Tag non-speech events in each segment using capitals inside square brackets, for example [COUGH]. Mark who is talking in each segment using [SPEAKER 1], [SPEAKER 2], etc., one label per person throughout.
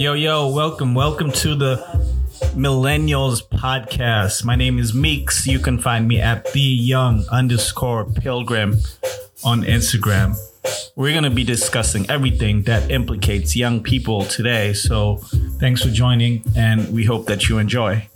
[SPEAKER 1] Yo, yo, welcome, welcome to the Millennials Podcast. My name is Meeks. You can find me at the young underscore pilgrim on Instagram. We're going to be discussing everything that implicates young people today. So thanks for joining, and we hope that you enjoy.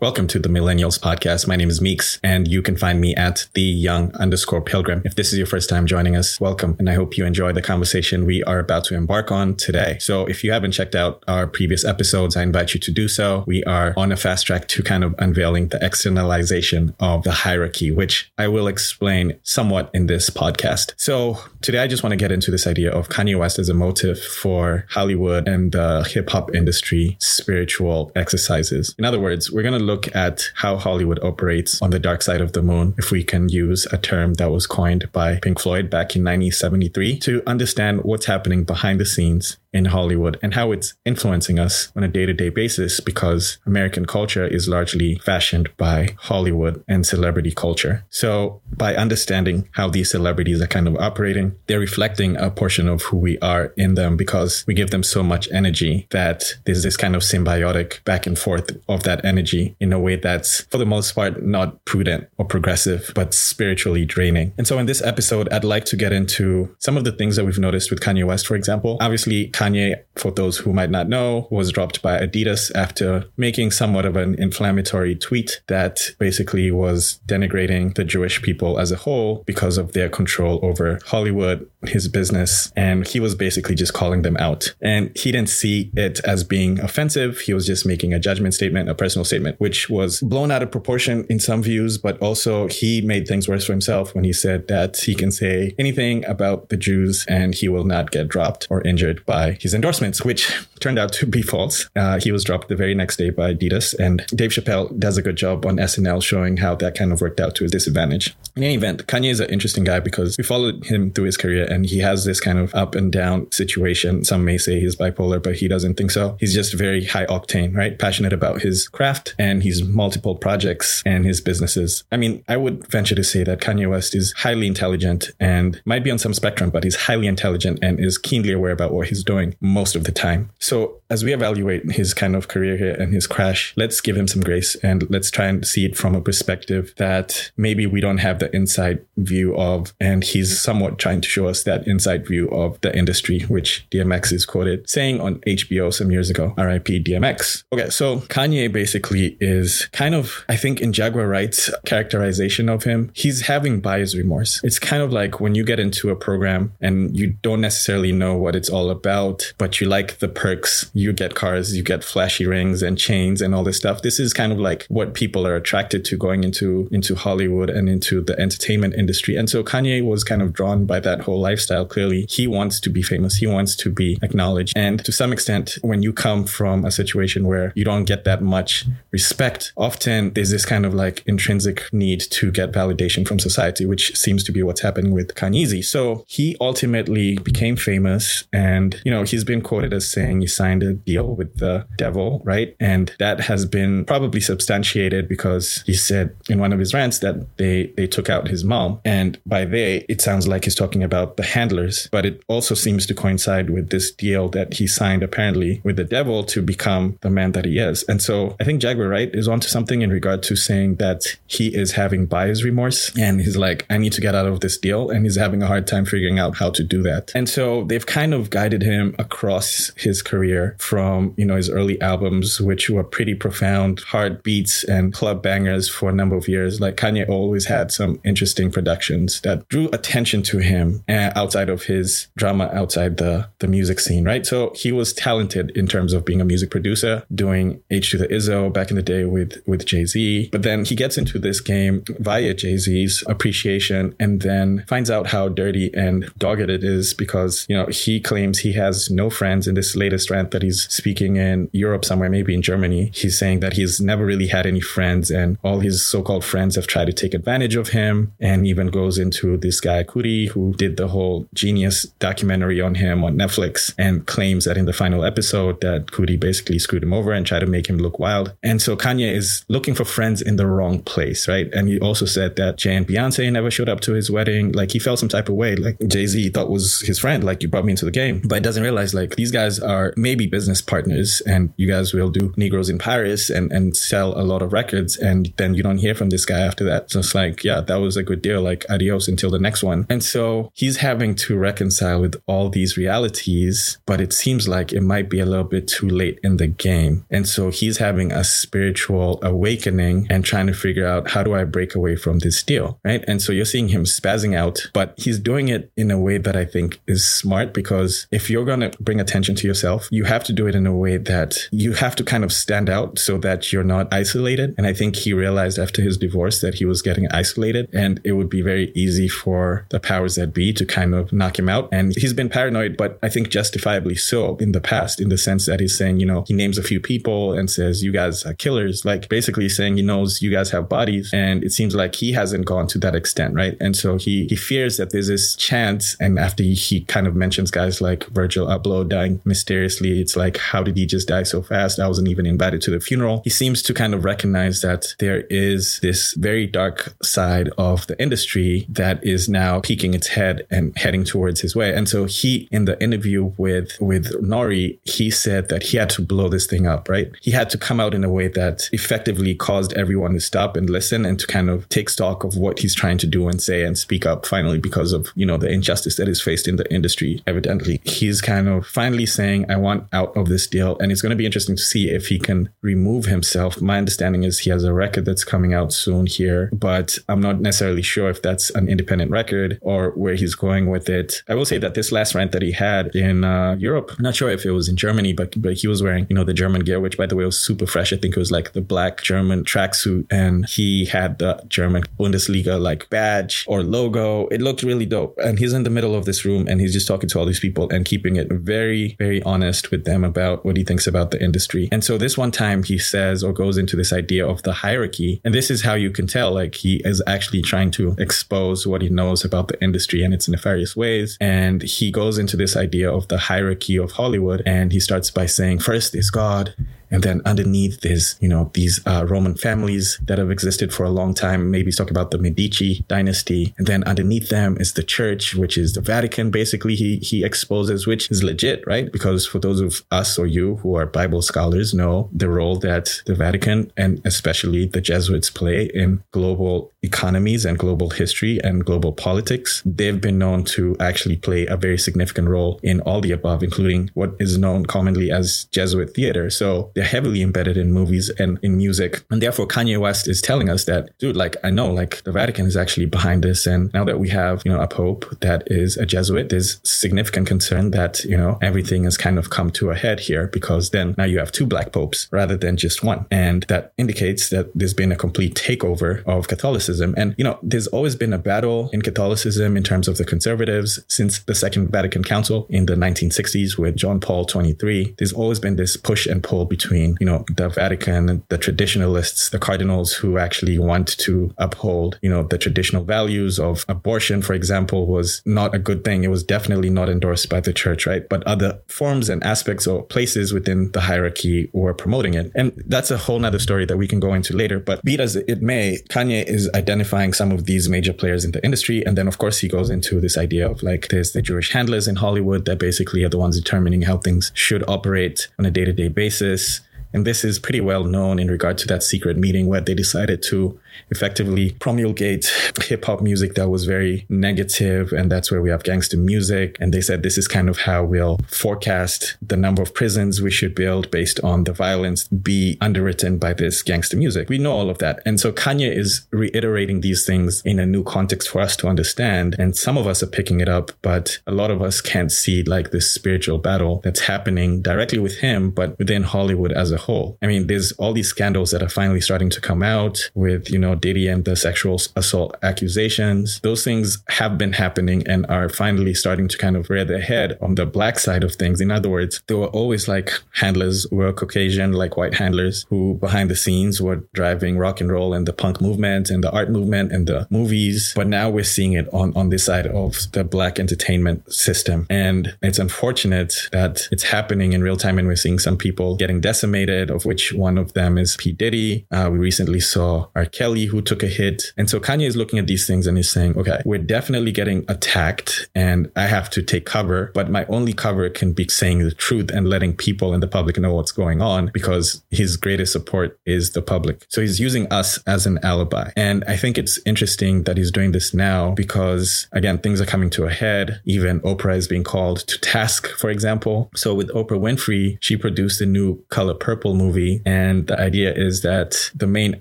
[SPEAKER 2] Welcome to the Millennials Podcast. My name is Meeks, and you can find me at the young underscore pilgrim. If this is your first time joining us, welcome, and I hope you enjoy the conversation we are about to embark on today. So, if you haven't checked out our previous episodes, I invite you to do so. We are on a fast track to kind of unveiling the externalization of the hierarchy, which I will explain somewhat in this podcast. So, today I just want to get into this idea of Kanye West as a motive for Hollywood and the hip hop industry spiritual exercises. In other words, we're going to look at how Hollywood operates on the dark side of the moon, if we can use a term that was coined by Pink Floyd back in 1973, to understand what's happening behind the scenes in Hollywood and how it's influencing us on a day to day basis because American culture is largely fashioned by Hollywood and celebrity culture. So by understanding how these celebrities are kind of operating, they're reflecting a portion of who we are in them because we give them so much energy that there's this kind of symbiotic back and forth of that energy in a way that's for the most part not prudent or progressive, but spiritually draining. And so in this episode, I'd like to get into some of the things that we've noticed with Kanye West, for example. Obviously, Kanye, for those who might not know, was dropped by Adidas after making somewhat of an inflammatory tweet that basically was denigrating the Jewish people as a whole because of their control over Hollywood, his business. And he was basically just calling them out. And he didn't see it as being offensive. He was just making a judgment statement, a personal statement, which was blown out of proportion in some views, but also he made things worse for himself when he said that he can say anything about the Jews and he will not get dropped or injured by his endorsements, which turned out to be [LAUGHS] false. Uh, he was dropped the very next day by Adidas, and Dave Chappelle does a good job on SNL showing how that kind of worked out to his disadvantage. In any event, Kanye is an interesting guy because we followed him through his career, and he has this kind of up and down situation. Some may say he's bipolar, but he doesn't think so. He's just very high octane, right? Passionate about his craft and his multiple projects and his businesses. I mean, I would venture to say that Kanye West is highly intelligent and might be on some spectrum, but he's highly intelligent and is keenly aware about what he's doing most of the time. So as we evaluate his kind of career here and his crash, let's give him some grace and let's try and see it from a perspective that maybe we don't have the inside view of. And he's somewhat trying to show us that inside view of the industry, which DMX is quoted saying on HBO some years ago, RIP DMX. Okay. So Kanye basically is kind of, I think in Jaguar Wright's characterization of him, he's having buyer's remorse. It's kind of like when you get into a program and you don't necessarily know what it's all about, but you like the perks you get cars, you get flashy rings and chains and all this stuff. This is kind of like what people are attracted to going into into Hollywood and into the entertainment industry. And so Kanye was kind of drawn by that whole lifestyle. Clearly, he wants to be famous. He wants to be acknowledged. And to some extent, when you come from a situation where you don't get that much respect, often there's this kind of like intrinsic need to get validation from society, which seems to be what's happening with Kanye. So he ultimately became famous and, you know, he's been quoted as saying he signed deal with the devil, right? And that has been probably substantiated because he said in one of his rants that they they took out his mom. And by they, it sounds like he's talking about the handlers, but it also seems to coincide with this deal that he signed apparently with the devil to become the man that he is. And so I think Jaguar Wright is onto something in regard to saying that he is having buyer's remorse and he's like, I need to get out of this deal. And he's having a hard time figuring out how to do that. And so they've kind of guided him across his career from, you know, his early albums, which were pretty profound, hard beats and club bangers for a number of years. Like Kanye always had some interesting productions that drew attention to him uh, outside of his drama, outside the, the music scene, right? So he was talented in terms of being a music producer, doing H to the Izzo back in the day with, with Jay-Z. But then he gets into this game via Jay-Z's appreciation and then finds out how dirty and dogged it is because, you know, he claims he has no friends in this latest rant that he's speaking in Europe somewhere, maybe in Germany. He's saying that he's never really had any friends and all his so-called friends have tried to take advantage of him and even goes into this guy Coodie who did the whole genius documentary on him on Netflix and claims that in the final episode that Coodie basically screwed him over and tried to make him look wild. And so Kanye is looking for friends in the wrong place, right? And he also said that Jay and Beyonce never showed up to his wedding. Like he felt some type of way. Like Jay-Z thought was his friend. Like you brought me into the game, but doesn't realize like these guys are maybe business partners and you guys will do Negroes in Paris and, and sell a lot of records. And then you don't hear from this guy after that. So it's like, yeah, that was a good deal. Like adios until the next one. And so he's having to reconcile with all these realities, but it seems like it might be a little bit too late in the game. And so he's having a spiritual awakening and trying to figure out how do I break away from this deal? Right. And so you're seeing him spazzing out, but he's doing it in a way that I think is smart because if you're going to bring attention to yourself, you have to do it in a way that you have to kind of stand out so that you're not isolated. And I think he realized after his divorce that he was getting isolated and it would be very easy for the powers that be to kind of knock him out. And he's been paranoid, but I think justifiably so in the past, in the sense that he's saying, you know, he names a few people and says, you guys are killers, like basically saying he knows you guys have bodies. And it seems like he hasn't gone to that extent, right? And so he, he fears that there's this chance. And after he, he kind of mentions guys like Virgil Abloh dying mysteriously, it's like, how did he just die so fast? I wasn't even invited to the funeral. He seems to kind of recognize that there is this very dark side of the industry that is now peeking its head and heading towards his way. And so he, in the interview with, with N.O.R.E., he said that he had to blow this thing up, right? He had to come out in a way that effectively caused everyone to stop and listen and to kind of take stock of what he's trying to do and say and speak up finally because of, you know, the injustice that is faced in the industry. Evidently, he's kind of finally saying, I want of this deal. And it's going to be interesting to see if he can remove himself. My understanding is he has a record that's coming out soon here, but I'm not necessarily sure if that's an independent record or where he's going with it. I will say that this last rant that he had in uh, Europe, not sure if it was in Germany, but but he was wearing, you know, the German gear, which by the way was super fresh. I think it was like the black German tracksuit, and he had the German Bundesliga like badge or logo. It looked really dope. And he's in the middle of this room and he's just talking to all these people and keeping it very, very honest with them about what he thinks about the industry. And so this one time he says or goes into this idea of the hierarchy. And this is how you can tell like he is actually trying to expose what he knows about the industry and its nefarious ways. And he goes into this idea of the hierarchy of Hollywood and he starts by saying, first is God and then underneath there's, you know, these uh, Roman families that have existed for a long time. Maybe talking about the Medici dynasty. And then underneath them is the church, which is the Vatican, basically, he, he exposes, which is legit, right? Because for those of us or you who are Bible scholars know the role that the Vatican and especially the Jesuits play in global economies and global history and global politics. They've been known to actually play a very significant role in all the above, including what is known commonly as Jesuit theater. So they're heavily embedded in movies and in music. And therefore, Kanye West is telling us that, dude, like, I know, like, the Vatican is actually behind this. And now that we have, you know, a pope that is a Jesuit, there's significant concern that, you know, everything has kind of come to a head here because then now you have two black popes rather than just one. And that indicates that there's been a complete takeover of Catholicism. And, you know, there's always been a battle in Catholicism in terms of the conservatives since the Second Vatican Council in the 1960s with John Paul 23. There's always been this push and pull between between, you know, the Vatican, the traditionalists, the cardinals who actually want to uphold, you know, the traditional values of abortion, for example, was not a good thing. It was definitely not endorsed by the church, right? But other forms and aspects or places within the hierarchy were promoting it. And that's a whole nother story that we can go into later. But be it as it may, Kanye is identifying some of these major players in the industry. And then, of course, he goes into this idea of like, there's the Jewish handlers in Hollywood that basically are the ones determining how things should operate on a day to day basis. And this is pretty well known in regard to that secret meeting where they decided to effectively promulgate hip hop music that was very negative, And that's where we have gangster music. And they said this is kind of how we'll forecast the number of prisons we should build based on the violence be underwritten by this gangster music. We know all of that. And so Kanye is reiterating these things in a new context for us to understand. And some of us are picking it up, but a lot of us can't see like this spiritual battle that's happening directly with him, but within Hollywood as a whole. I mean, there's all these scandals that are finally starting to come out with, you know, Diddy and the sexual assault accusations. Those things have been happening and are finally starting to kind of rear their head on the black side of things. In other words, there were always like handlers were Caucasian, like white handlers who behind the scenes were driving rock and roll and the punk movement and the art movement and the movies. But now we're seeing it on, on this side of the black entertainment system. And it's unfortunate that it's happening in real time and we're seeing some people getting decimated, of which one of them is P. Diddy. Uh, we recently saw R. Kelly Kelly who took a hit. And so Kanye is looking at these things and he's saying, okay, we're definitely getting attacked and I have to take cover, but my only cover can be saying the truth and letting people in the public know what's going on because his greatest support is the public. So he's using us as an alibi. And I think it's interesting that he's doing this now because again, things are coming to a head. Even Oprah is being called to task, for example. So with Oprah Winfrey, she produced a new Color Purple movie. And the idea is that the main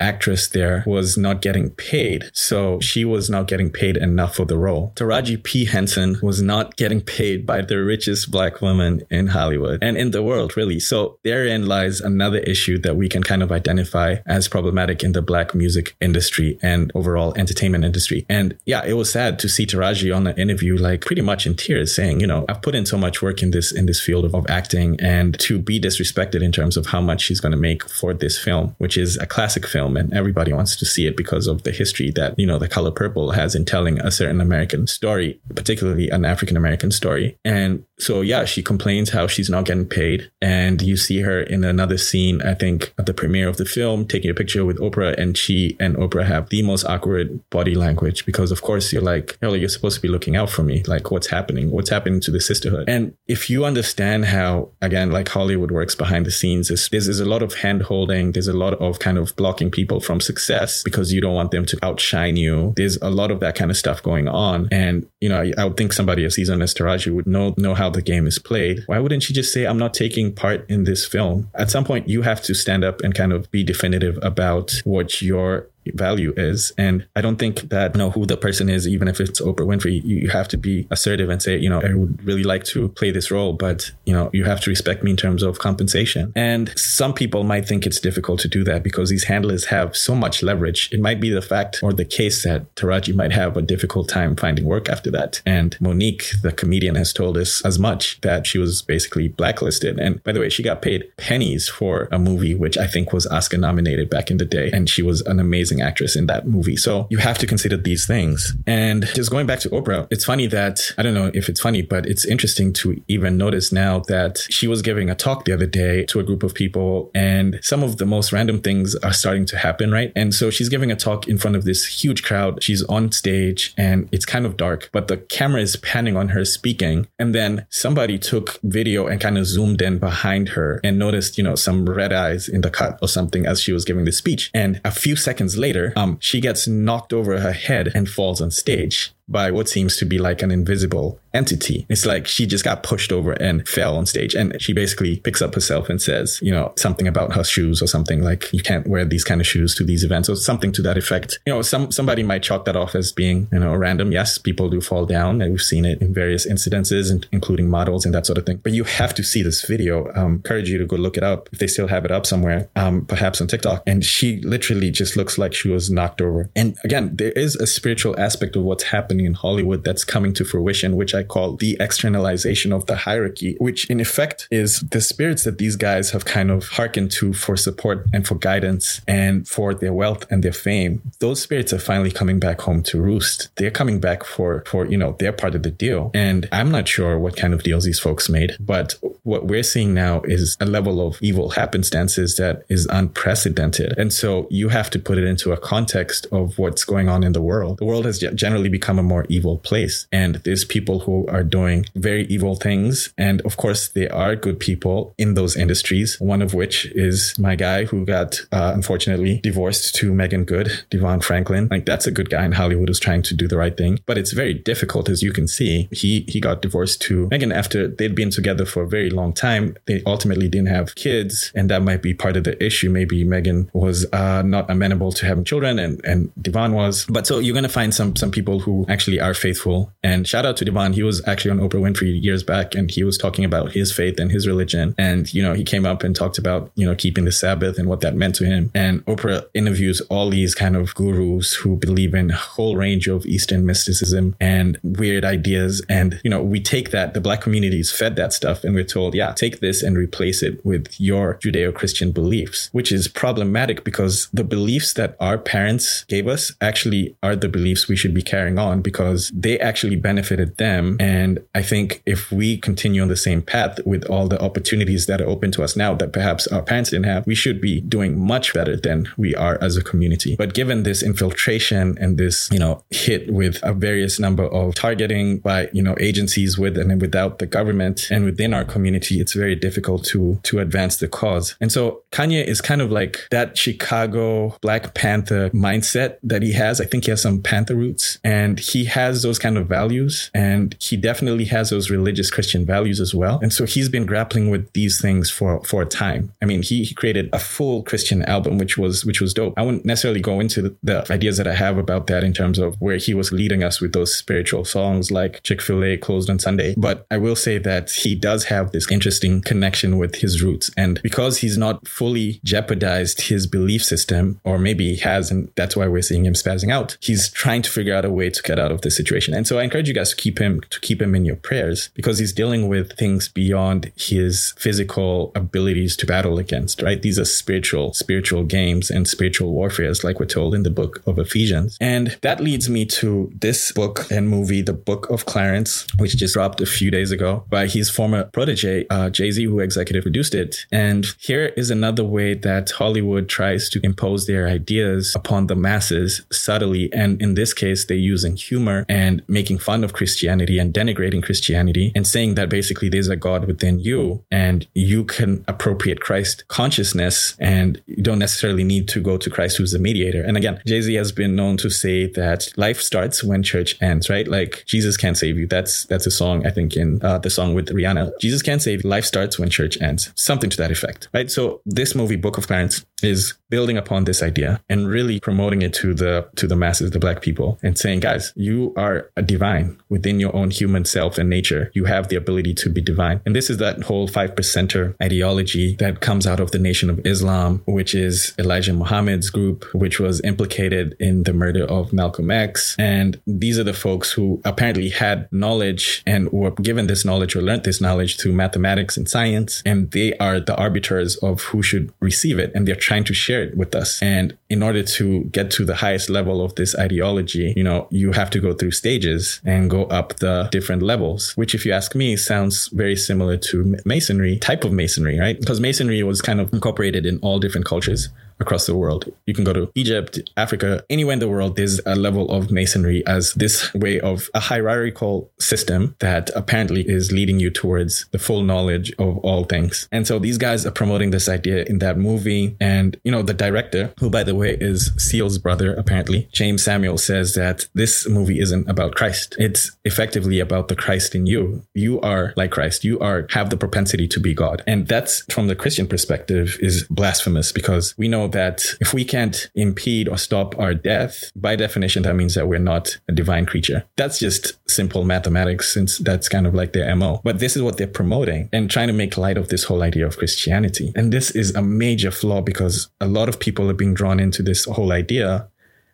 [SPEAKER 2] actress there was not getting paid. So she was not getting paid enough for the role. Taraji P. Henson was not getting paid by the richest black woman in Hollywood and in the world, really. So therein lies another issue that we can kind of identify as problematic in the black music industry and overall entertainment industry. And yeah, it was sad to see Taraji on an interview, like pretty much in tears saying, you know, I've put in so much work in this, in this field of, of acting and to be disrespected in terms of how much she's going to make for this film, which is a classic film and everybody wants to see it because of the history that, you know, the color purple has in telling a certain American story, particularly an African American story. And so, yeah, she complains how she's not getting paid. And you see her in another scene, I think at the premiere of the film, taking a picture with Oprah and she and Oprah have the most awkward body language because of course you're like, oh, you're supposed to be looking out for me. Like what's happening? What's happening to the sisterhood? And if you understand how, again, like Hollywood works behind the scenes, there's, there's a lot of hand holding. There's a lot of kind of blocking people from success because you don't want them to outshine you. There's a lot of that kind of stuff going on. And, you know, I would think somebody as seasoned as Taraji would know, know how the game is played. Why wouldn't she just say, I'm not taking part in this film? At some point, you have to stand up and kind of be definitive about what your value is. And I don't think that, you know, who the person is, even if it's Oprah Winfrey, you have to be assertive and say, you know, I would really like to play this role, but, you know, you have to respect me in terms of compensation. And some people might think it's difficult to do that because these handlers have so much leverage. It might be the fact or the case that Taraji might have a difficult time finding work after that. And Mo'Nique, the comedian, has told us as much that she was basically blacklisted. And by the way, she got paid pennies for a movie, which I think was Oscar nominated back in the day. And she was an amazing amazing actress in that movie. So you have to consider these things. And just going back to Oprah, it's funny that I don't know if it's funny, but it's interesting to even notice now that she was giving a talk the other day to a group of people and some of the most random things are starting to happen, right? And so she's giving a talk in front of this huge crowd. She's on stage and it's kind of dark, but the camera is panning on her speaking. And then somebody took video and kind of zoomed in behind her and noticed, you know, some red eyes in the cut or something as she was giving the speech. And a few seconds later, later, um, she gets knocked over her head and falls on stage by what seems to be like an invisible entity. It's like she just got pushed over and fell on stage. And she basically picks up herself and says, you know, something about her shoes or something like you can't wear these kind of shoes to these events or something to that effect. You know, some somebody might chalk that off as being, you know, random. Yes, people do fall down and we've seen it in various incidences, including models and that sort of thing. But you have to see this video. Um, encourage you to go look it up if they still have it up somewhere, um, perhaps on TikTok. And she literally just looks like she was knocked over. And again, there is a spiritual aspect of what's happening in Hollywood that's coming to fruition, which I call the externalization of the hierarchy, which in effect is the spirits that these guys have kind of hearkened to for support and for guidance and for their wealth and their fame. Those spirits are finally coming back home to roost. They're coming back for, for, you know, their part of the deal. And I'm not sure what kind of deals these folks made, but what we're seeing now is a level of evil happenstances that is unprecedented. And so you have to put it into a context of what's going on in the world. The world has generally become a more evil place. And there's people who are doing very evil things. And of course, there are good people in those industries, one of which is my guy who got, uh, unfortunately, divorced to Meagan Good, DeVon Franklin. Like, that's a good guy in Hollywood who's trying to do the right thing. But it's very difficult, as you can see. He, he got divorced to Meagan after they'd been together for a very long time. They ultimately didn't have kids. And that might be part of the issue. Maybe Meagan was uh, not amenable to having children and, and DeVon was. But so you're going to find some, some people who actually are faithful. And shout out to DeVon. He was actually on Oprah Winfrey years back and he was talking about his faith and his religion. And, you know, he came up and talked about, you know, keeping the Sabbath and what that meant to him. And Oprah interviews all these kind of gurus who believe in a whole range of Eastern mysticism and weird ideas. And, you know, we take that, the black community is fed that stuff and we're told, yeah, take this and replace it with your Judeo Christian beliefs, which is problematic because the beliefs that our parents gave us actually are the beliefs we should be carrying on because they actually benefited them. Mm-hmm. And I think if we continue on the same path with all the opportunities that are open to us now that perhaps our parents didn't have, we should be doing much better than we are as a community. But given this infiltration and this, you know, hit with a various number of targeting by, you know, agencies with and without the government and within our community, it's very difficult to to advance the cause. And so Kanye is kind of like that Chicago Black Panther mindset that he has. I think he has some Panther roots and he has those kind of values and he definitely has those religious Christian values as well. And so he's been grappling with these things for for a time. I mean, he, he created a full Christian album, which was which was dope. I wouldn't necessarily go into the, the ideas that I have about that in terms of where he was leading us with those spiritual songs like Chick Fil A closed on Sunday. But I will say that he does have this interesting connection with his roots, and because he's not fully jeopardized his belief system, or maybe he has, and that's why we're seeing him spazzing out. He's trying to figure out a way to get out of this situation, and so I encourage you guys to keep him to keep him in your prayers because he's dealing with things beyond his physical abilities to battle against. Right? These are spiritual spiritual games and spiritual warfares, like we're told in the book of Ephesians, and that leads me to this book and movie, The Book of Clarence, which just dropped a few days ago by his former protege, uh, Jay Z, who executive produced it. And here is another way that Hollywood tries to impose their ideas upon the masses subtly. And in this case, they're using humor and making fun of Christianity and denigrating Christianity and saying that basically there's a God within you and you can appropriate Christ consciousness and you don't necessarily need to go to Christ who's the mediator. And again, Jay Z has been known to say that life starts when church ends, right? Like Jesus can't save you. That's that's a song I think in uh, the song with Rihanna. Jesus can't save. Life starts when church ends. Something to that effect, right? So this movie, Book of Clarence, is building upon this idea and really promoting it to the to the masses, the black people, and saying, guys, you are a divine within your own human self and nature. You have the ability to be divine. And this is that whole five percenter ideology that comes out of the Nation of Islam, which is Elijah Muhammad's group, which was implicated in the murder of Malcolm X. And these are the folks who apparently had knowledge and were given this knowledge or learned this knowledge through mathematics and science. And they are the arbiters of who should receive it. And they're trying to share it with us. And in order to get to the highest level of this ideology, you know, you have to go through stages and go up the different levels, which if you ask me sounds very similar to masonry type of masonry, right? Because masonry was kind of incorporated in all different cultures across the world. You can go to Egypt, Africa, anywhere in the world, there's a level of masonry as this way of a hierarchical system that apparently is leading you towards the full knowledge of all things. And so these guys are promoting this idea in that movie. And, you know, the director, who by the way is Seal's brother, apparently, Jeymes Samuel says that this movie isn't about Christ. It's effectively about the Christ in you. You are like Christ. You are, have the propensity to be God. And that's from the Christian perspective is blasphemous because we know that if we can't impede or stop our death, by definition, that means that we're not a divine creature. That's just simple mathematics, since that's kind of like their MO. But this is what they're promoting and trying to make light of this whole idea of Christianity. And this is a major flaw because a lot of people are being drawn into this whole idea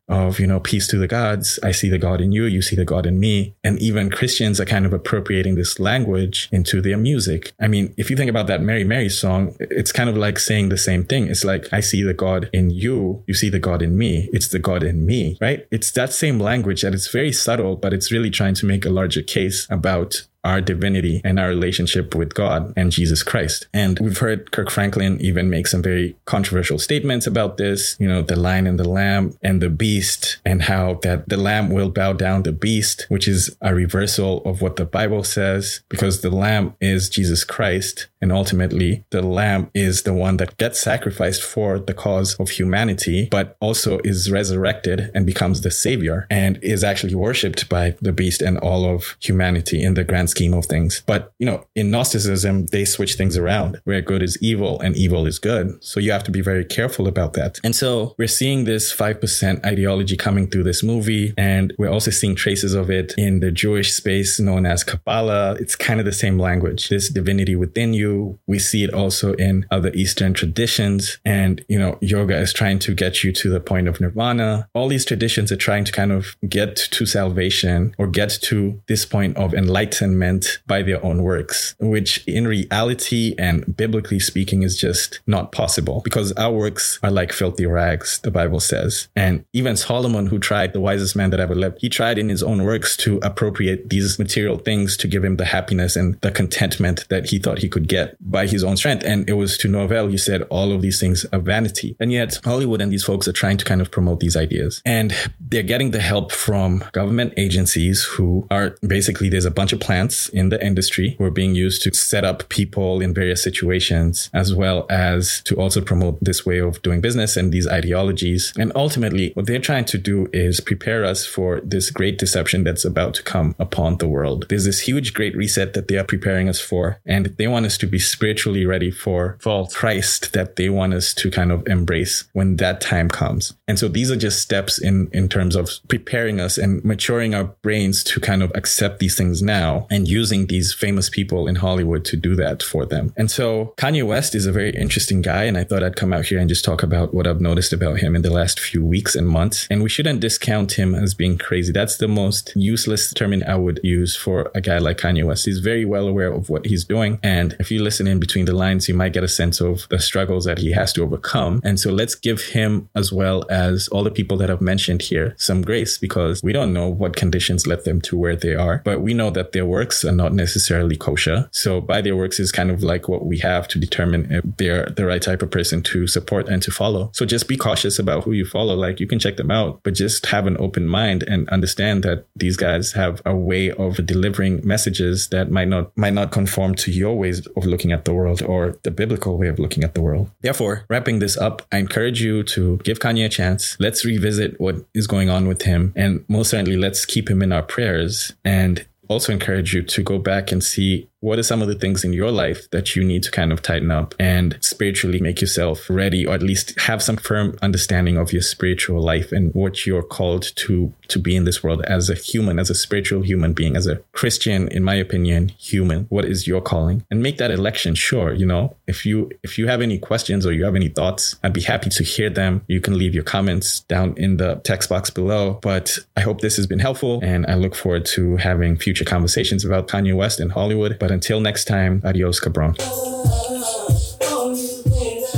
[SPEAKER 2] of, you know, peace to the gods. I see the God in you. You see the God in me. And even Christians are kind of appropriating this language into their music. I mean, if you think about that Mary Mary song, it's kind of like saying the same thing. It's like, I see the God in you. You see the God in me. It's the God in me, right? It's that same language that it's very subtle, but it's really trying to make a larger case about our divinity and our relationship with God and Jesus Christ. And we've heard Kirk Franklin even make some very controversial statements about this, you know, the lion and the lamb and the beast and how that the lamb will bow down the beast, which is a reversal of what the Bible says because the lamb is Jesus Christ. And ultimately the lamb is the one that gets sacrificed for the cause of humanity, but also is resurrected and becomes the savior and is actually worshiped by the beast and all of humanity in the grand scheme of things. But, you know, in Gnosticism, they switch things around where good is evil and evil is good. So you have to be very careful about that. And so we're seeing this 5% ideology coming through this movie. And we're also seeing traces of it in the Jewish space known as Kabbalah. It's kind of the same language, this divinity within you. We see it also in other Eastern traditions. And, you know, yoga is trying to get you to the point of nirvana. All these traditions are trying to kind of get to salvation or get to this point of enlightenment meant by their own works, which in reality and biblically speaking is just not possible because our works are like filthy rags, the Bible says. And even Solomon, who tried, the wisest man that ever lived, he tried in his own works to appropriate these material things to give him the happiness and the contentment that he thought he could get by his own strength. And it was to no avail. He said all of these things are vanity. And yet Hollywood and these folks are trying to kind of promote these ideas. And they're getting the help from government agencies who are basically there's a bunch of plants in the industry who are being used to set up people in various situations, as well as to also promote this way of doing business and these ideologies. And ultimately, what they're trying to do is prepare us for this great deception that's about to come upon the world. There's this huge great reset that they are preparing us for, and they want us to be spiritually ready for
[SPEAKER 1] Vault.
[SPEAKER 2] Christ that they want us to kind of embrace when that time comes. And so these are just steps in, in terms of preparing us and maturing our brains to kind of accept these things now and using these famous people in Hollywood to do that for them. And so Kanye West is a very interesting guy. And I thought I'd come out here and just talk about what I've noticed about him in the last few weeks and months. And we shouldn't discount him as being crazy. That's the most useless term I would use for a guy like Kanye West. He's very well aware of what he's doing. And if you listen in between the lines, you might get a sense of the struggles that he has to overcome. And so let's give him as well as all the people that I've mentioned here some grace because we don't know what conditions led them to where they are, but we know that their works are not necessarily kosher. So by their works is kind of like what we have to determine if they're the right type of person to support and to follow. So just be cautious about who you follow. Like you can check them out, but just have an open mind and understand that these guys have a way of delivering messages that might not might not conform to your ways of looking at the world or the biblical way of looking at the world. Therefore, wrapping this up, I encourage you to give Kanye a chance. Let's revisit what is going on with him and most certainly let's keep him in our prayers and also encourage you to go back and see what are some of the things in your life that you need to kind of tighten up and spiritually make yourself ready or at least have some firm understanding of your spiritual life and what you're called to to be in this world as a human as a spiritual human being as a christian in my opinion human. What is your calling? And make that election sure you know. If you if you have any questions or you have any thoughts i'd be happy to hear them. You can leave your comments down in the text box below. But i hope this has been helpful and i look forward to having future conversations about kanye west and hollywood. But until next time, adios, cabron.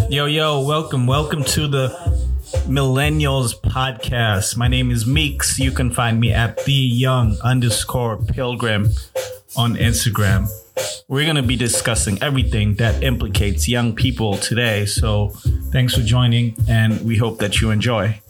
[SPEAKER 1] Yo, yo, welcome. Welcome to the Millennials Podcast. My name is Meeks. You can find me at the young underscore pilgrim on Instagram. We're going to be discussing everything that implicates young people today. So thanks for joining, and we hope that you enjoy.